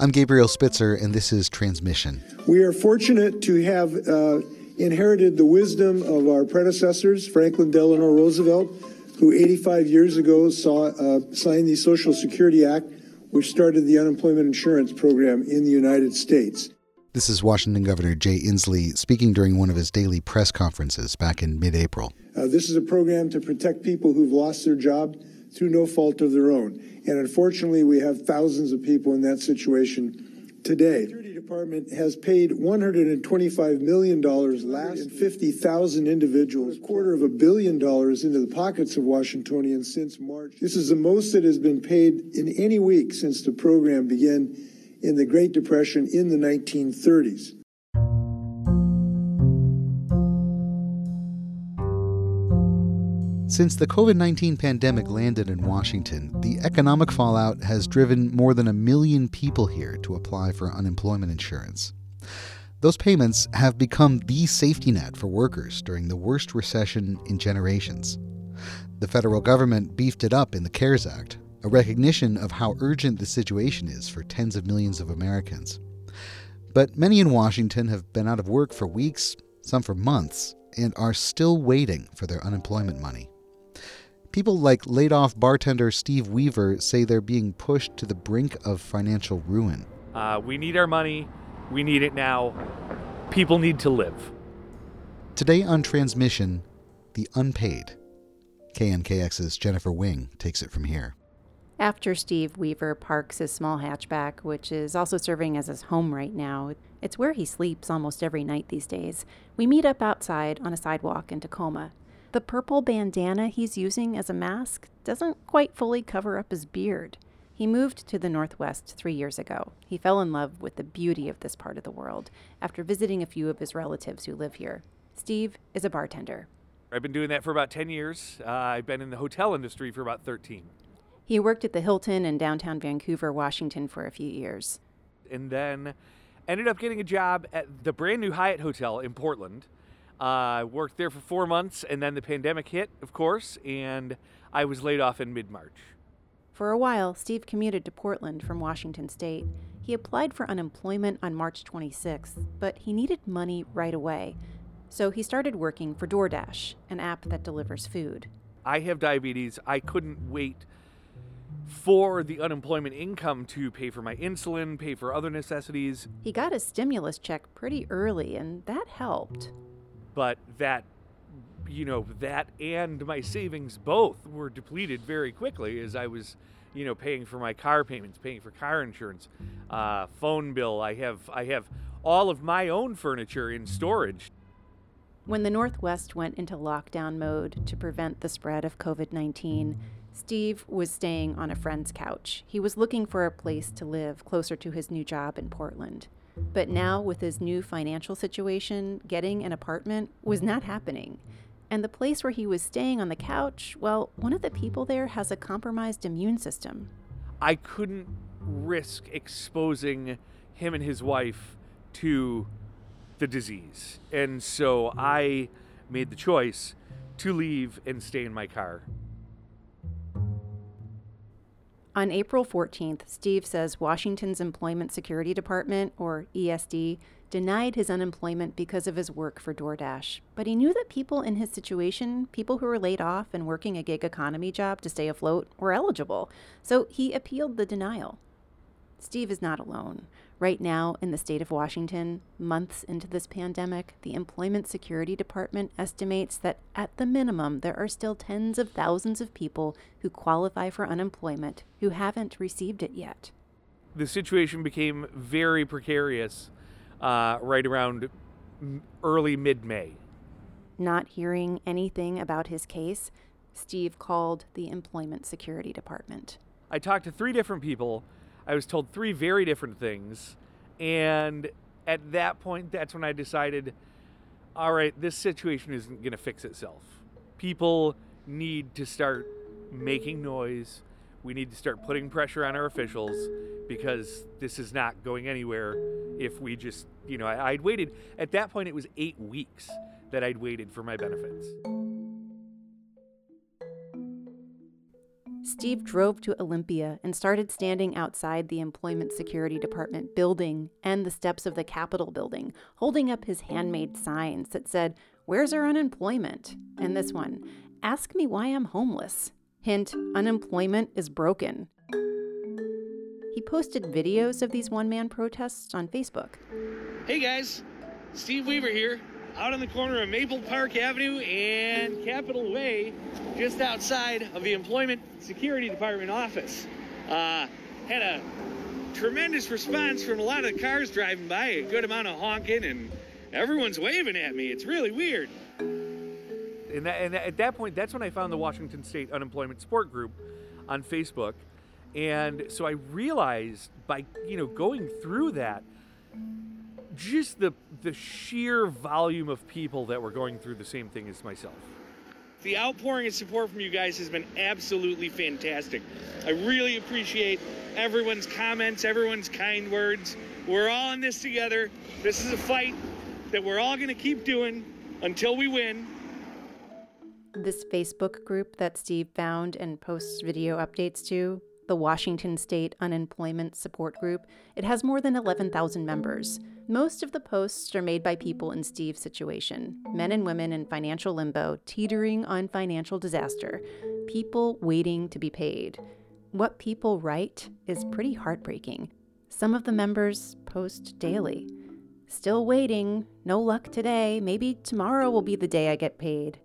I'm Gabriel Spitzer, and this is Transmission. We are fortunate to have uh, inherited the wisdom of our predecessors, Franklin Delano Roosevelt, who 85 years ago saw, uh, signed the Social Security Act, which started the unemployment insurance program in the United States. This is Washington Governor Jay Inslee speaking during one of his daily press conferences back in mid April. Uh, this is a program to protect people who've lost their job through no fault of their own. And unfortunately, we have thousands of people in that situation today. The Security Department has paid $125 million last and 50,000 individuals, a quarter of a billion dollars into the pockets of Washingtonians since March. This is the most that has been paid in any week since the program began in the Great Depression in the 1930s. Since the COVID 19 pandemic landed in Washington, the economic fallout has driven more than a million people here to apply for unemployment insurance. Those payments have become the safety net for workers during the worst recession in generations. The federal government beefed it up in the CARES Act, a recognition of how urgent the situation is for tens of millions of Americans. But many in Washington have been out of work for weeks, some for months, and are still waiting for their unemployment money. People like laid off bartender Steve Weaver say they're being pushed to the brink of financial ruin. Uh, we need our money. We need it now. People need to live. Today on Transmission, the unpaid. KNKX's Jennifer Wing takes it from here. After Steve Weaver parks his small hatchback, which is also serving as his home right now, it's where he sleeps almost every night these days. We meet up outside on a sidewalk in Tacoma the purple bandana he's using as a mask doesn't quite fully cover up his beard. He moved to the Northwest three years ago. He fell in love with the beauty of this part of the world after visiting a few of his relatives who live here. Steve is a bartender. I've been doing that for about 10 years. Uh, I've been in the hotel industry for about 13. He worked at the Hilton in downtown Vancouver, Washington for a few years. And then ended up getting a job at the brand new Hyatt Hotel in Portland. I uh, worked there for four months, and then the pandemic hit, of course, and I was laid off in mid March. For a while, Steve commuted to Portland from Washington State. He applied for unemployment on March 26th, but he needed money right away. So he started working for DoorDash, an app that delivers food. I have diabetes. I couldn't wait for the unemployment income to pay for my insulin, pay for other necessities. He got a stimulus check pretty early, and that helped but that you know that and my savings both were depleted very quickly as I was you know paying for my car payments, paying for car insurance, uh, phone bill. I have I have all of my own furniture in storage. When the Northwest went into lockdown mode to prevent the spread of COVID 19, Steve was staying on a friend's couch. He was looking for a place to live closer to his new job in Portland. But now, with his new financial situation, getting an apartment was not happening. And the place where he was staying on the couch, well, one of the people there has a compromised immune system. I couldn't risk exposing him and his wife to the disease. And so I made the choice to leave and stay in my car. On April 14th, Steve says Washington's Employment Security Department, or ESD, denied his unemployment because of his work for DoorDash. But he knew that people in his situation, people who were laid off and working a gig economy job to stay afloat, were eligible. So he appealed the denial. Steve is not alone. Right now, in the state of Washington, months into this pandemic, the Employment Security Department estimates that at the minimum, there are still tens of thousands of people who qualify for unemployment who haven't received it yet. The situation became very precarious uh, right around early mid May. Not hearing anything about his case, Steve called the Employment Security Department. I talked to three different people I was told three very different things. And at that point, that's when I decided all right, this situation isn't going to fix itself. People need to start making noise. We need to start putting pressure on our officials because this is not going anywhere if we just, you know, I, I'd waited, at that point, it was eight weeks that I'd waited for my benefits. Steve drove to Olympia and started standing outside the Employment Security Department building and the steps of the Capitol building, holding up his handmade signs that said, Where's our unemployment? And this one, Ask me why I'm homeless. Hint, unemployment is broken. He posted videos of these one man protests on Facebook. Hey guys, Steve Weaver here, out on the corner of Maple Park Avenue and Capitol Way, just outside of the Employment Security Department office. Uh, had a tremendous response from a lot of cars driving by, a good amount of honking, and everyone's waving at me. It's really weird. And, that, and at that point, that's when I found the Washington State Unemployment Support Group on Facebook. And so I realized by you know going through that, just the the sheer volume of people that were going through the same thing as myself. The outpouring of support from you guys has been absolutely fantastic. I really appreciate everyone's comments, everyone's kind words. We're all in this together. This is a fight that we're all going to keep doing until we win. This Facebook group that Steve found and posts video updates to, the Washington State Unemployment Support Group, it has more than 11,000 members. Most of the posts are made by people in Steve's situation men and women in financial limbo, teetering on financial disaster, people waiting to be paid. What people write is pretty heartbreaking. Some of the members post daily. Still waiting, no luck today, maybe tomorrow will be the day I get paid.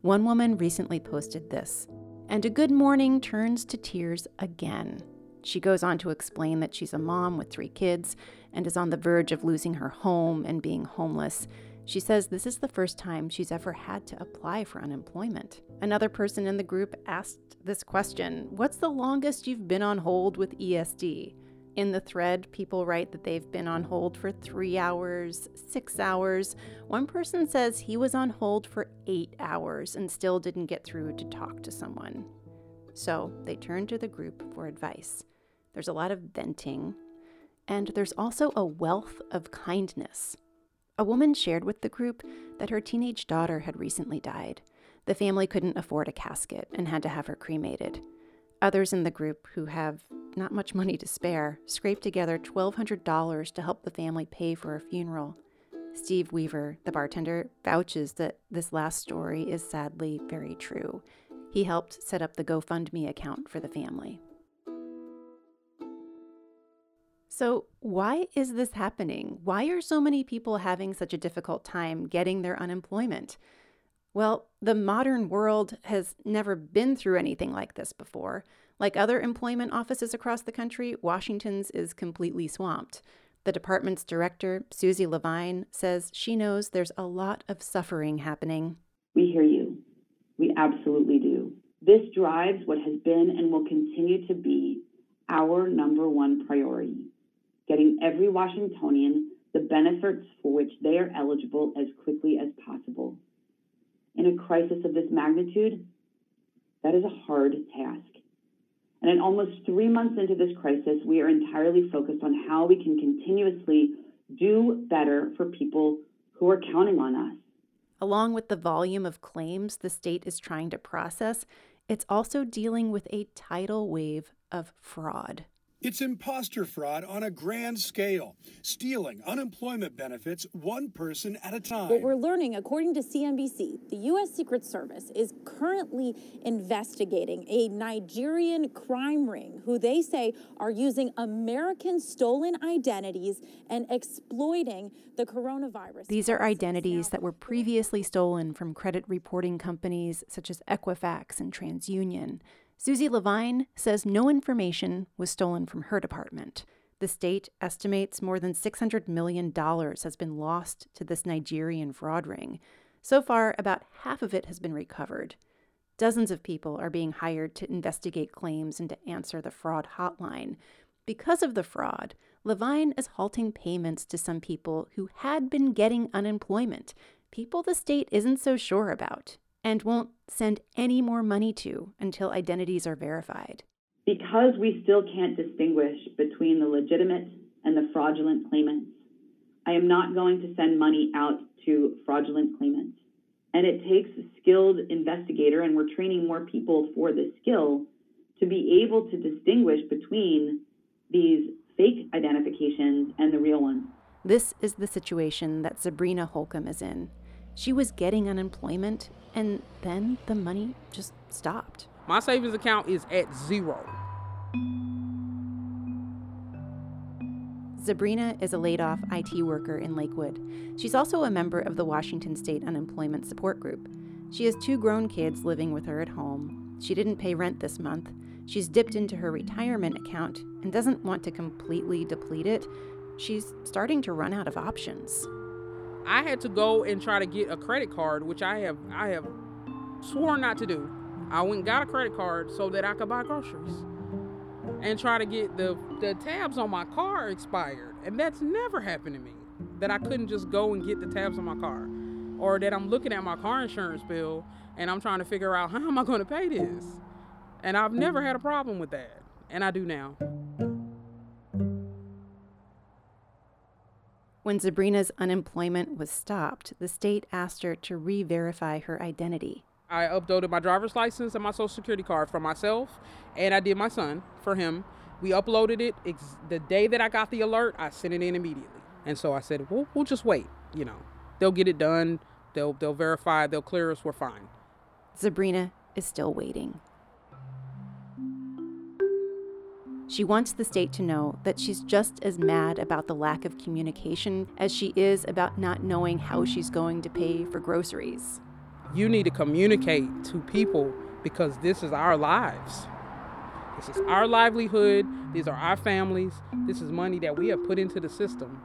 One woman recently posted this, and a good morning turns to tears again. She goes on to explain that she's a mom with three kids and is on the verge of losing her home and being homeless. She says this is the first time she's ever had to apply for unemployment. Another person in the group asked this question What's the longest you've been on hold with ESD? In the thread, people write that they've been on hold for three hours, six hours. One person says he was on hold for eight hours and still didn't get through to talk to someone. So they turned to the group for advice. There's a lot of venting, and there's also a wealth of kindness. A woman shared with the group that her teenage daughter had recently died. The family couldn't afford a casket and had to have her cremated. Others in the group who have not much money to spare scraped together $1,200 to help the family pay for a funeral. Steve Weaver, the bartender, vouches that this last story is sadly very true. He helped set up the GoFundMe account for the family. So, why is this happening? Why are so many people having such a difficult time getting their unemployment? Well, the modern world has never been through anything like this before. Like other employment offices across the country, Washington's is completely swamped. The department's director, Suzi LeVine, says she knows there's a lot of suffering happening. We hear you. We absolutely do. This drives what has been and will continue to be our number one priority getting every Washingtonian the benefits for which they are eligible as quickly as possible. In a crisis of this magnitude, that is a hard task. And in almost three months into this crisis, we are entirely focused on how we can continuously do better for people who are counting on us. Along with the volume of claims the state is trying to process, it's also dealing with a tidal wave of fraud. It's imposter fraud on a grand scale, stealing unemployment benefits one person at a time. What we're learning, according to CNBC, the U.S. Secret Service is currently investigating a Nigerian crime ring who they say are using American stolen identities and exploiting the coronavirus. These are identities that were previously stolen from credit reporting companies such as Equifax and TransUnion. Suzi LeVine says no information was stolen from her department. The state estimates more than $600 million has been lost to this Nigerian fraud ring. So far, about half of it has been recovered. Dozens of people are being hired to investigate claims and to answer the fraud hotline. Because of the fraud, LeVine is halting payments to some people who had been getting unemployment, people the state isn't so sure about and won't send any more money to until identities are verified. Because we still can't distinguish between the legitimate and the fraudulent claimants, I am not going to send money out to fraudulent claimants. And it takes a skilled investigator, and we're training more people for this skill to be able to distinguish between these fake identifications and the real ones. This is the situation that Sabrina Holcomb is in. She was getting unemployment, and then the money just stopped. My savings account is at zero. Sabrina is a laid off IT worker in Lakewood. She's also a member of the Washington State Unemployment Support Group. She has two grown kids living with her at home. She didn't pay rent this month. She's dipped into her retirement account and doesn't want to completely deplete it. She's starting to run out of options. I had to go and try to get a credit card, which I have I have sworn not to do. I went and got a credit card so that I could buy groceries and try to get the, the tabs on my car expired. And that's never happened to me. That I couldn't just go and get the tabs on my car. Or that I'm looking at my car insurance bill and I'm trying to figure out how am I going to pay this? And I've never had a problem with that. And I do now. When Sabrina's unemployment was stopped, the state asked her to re verify her identity. I uploaded my driver's license and my social security card for myself, and I did my son for him. We uploaded it ex- the day that I got the alert. I sent it in immediately, and so I said, "We'll, we'll just wait. You know, they'll get it done. They'll they'll verify. They'll clear us. We're fine." Sabrina is still waiting. She wants the state to know that she's just as mad about the lack of communication as she is about not knowing how she's going to pay for groceries you need to communicate to people because this is our lives. This is our livelihood. These are our families. This is money that we have put into the system.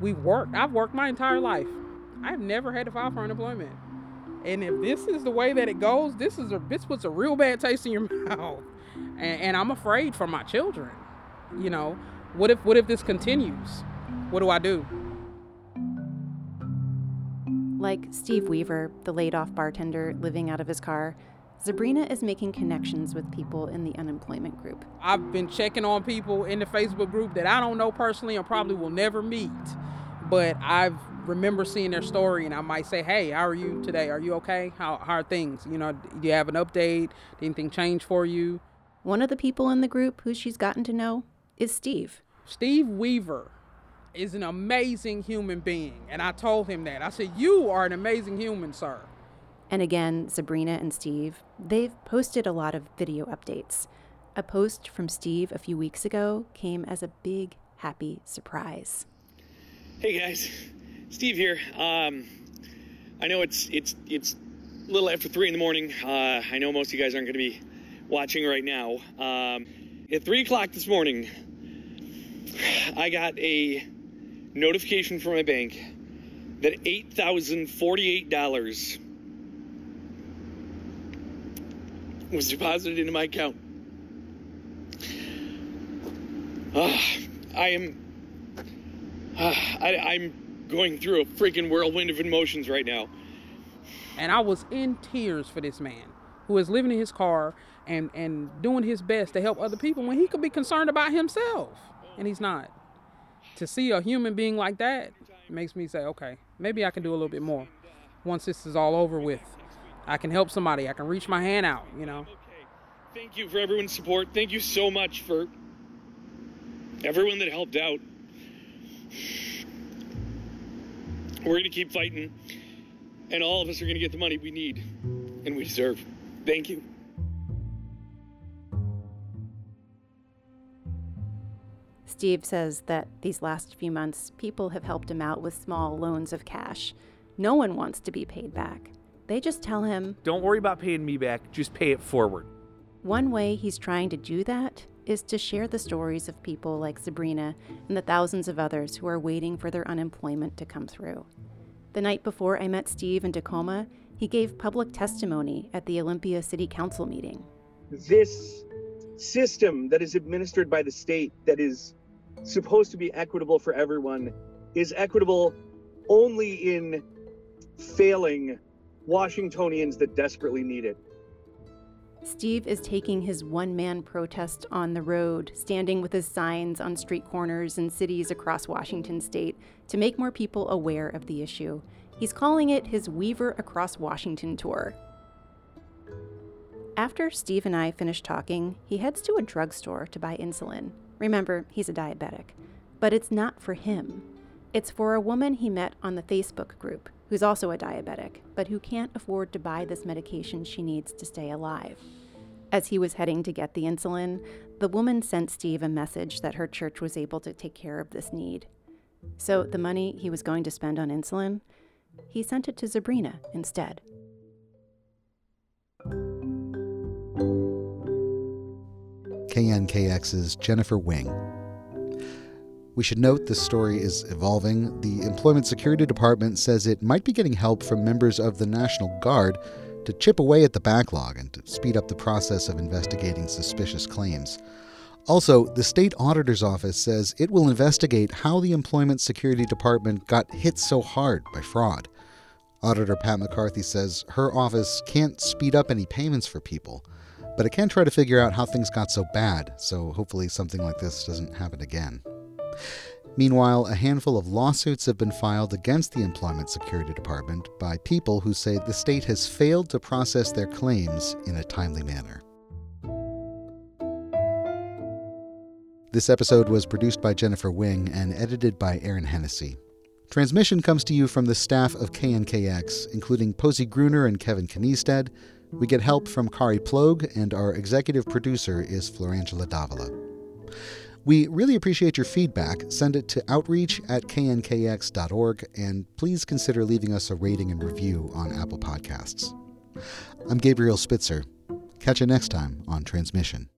We've worked. I've worked my entire life. I've never had to file for unemployment. And if this is the way that it goes, this is a this puts a real bad taste in your mouth. And, and I'm afraid for my children. You know, what if what if this continues? What do I do? Like Steve Weaver, the laid off bartender living out of his car, Sabrina is making connections with people in the unemployment group. I've been checking on people in the Facebook group that I don't know personally and probably will never meet, but I've remember seeing their story and I might say, "Hey, how are you today? Are you okay? How, how are things? You know, do you have an update? Did anything change for you?" One of the people in the group who she's gotten to know is Steve. Steve Weaver is an amazing human being. And I told him that. I said, You are an amazing human, sir. And again, Sabrina and Steve, they've posted a lot of video updates. A post from Steve a few weeks ago came as a big, happy surprise. Hey guys, Steve here. Um, I know it's it's it's a little after three in the morning. Uh, I know most of you guys aren't going to be watching right now. Um, at three o'clock this morning, I got a notification from my bank that $8,048 was deposited into my account. Uh, I am. Uh, I, I'm going through a freaking whirlwind of emotions right now. And I was in tears for this man who is living in his car and, and doing his best to help other people when he could be concerned about himself. And he's not to see a human being like that makes me say, okay, maybe I can do a little bit more. Once this is all over with, I can help somebody. I can reach my hand out, you know. Thank you for everyone's support. Thank you so much for everyone that helped out. We're going to keep fighting, and all of us are going to get the money we need and we deserve. Thank you. Steve says that these last few months, people have helped him out with small loans of cash. No one wants to be paid back. They just tell him, Don't worry about paying me back, just pay it forward. One way he's trying to do that is to share the stories of people like Sabrina and the thousands of others who are waiting for their unemployment to come through. The night before I met Steve in Tacoma, he gave public testimony at the Olympia City Council meeting. This system that is administered by the state that is supposed to be equitable for everyone is equitable only in failing Washingtonians that desperately need it. Steve is taking his one man protest on the road, standing with his signs on street corners in cities across Washington state to make more people aware of the issue. He's calling it his Weaver Across Washington tour. After Steve and I finish talking, he heads to a drugstore to buy insulin. Remember, he's a diabetic. But it's not for him. It's for a woman he met on the Facebook group who's also a diabetic, but who can't afford to buy this medication she needs to stay alive. As he was heading to get the insulin, the woman sent Steve a message that her church was able to take care of this need. So the money he was going to spend on insulin, he sent it to Sabrina instead. KNKX's Jennifer Wing. We should note this story is evolving. The Employment Security Department says it might be getting help from members of the National Guard to chip away at the backlog and to speed up the process of investigating suspicious claims. Also, the state auditor's office says it will investigate how the Employment Security Department got hit so hard by fraud. Auditor Pat McCarthy says her office can't speed up any payments for people, but it can try to figure out how things got so bad, so hopefully something like this doesn't happen again. Meanwhile, a handful of lawsuits have been filed against the Employment Security Department by people who say the state has failed to process their claims in a timely manner. This episode was produced by Jennifer Wing and edited by Aaron Hennessy. Transmission comes to you from the staff of KNKX, including Posey Gruener and Kevin Kniestedt. We get help from Kari Plog, and our executive producer is Florangela Davila. We really appreciate your feedback. Send it to outreach at knkx.org, and please consider leaving us a rating and review on Apple Podcasts. I'm Gabriel Spitzer. Catch you next time on Transmission.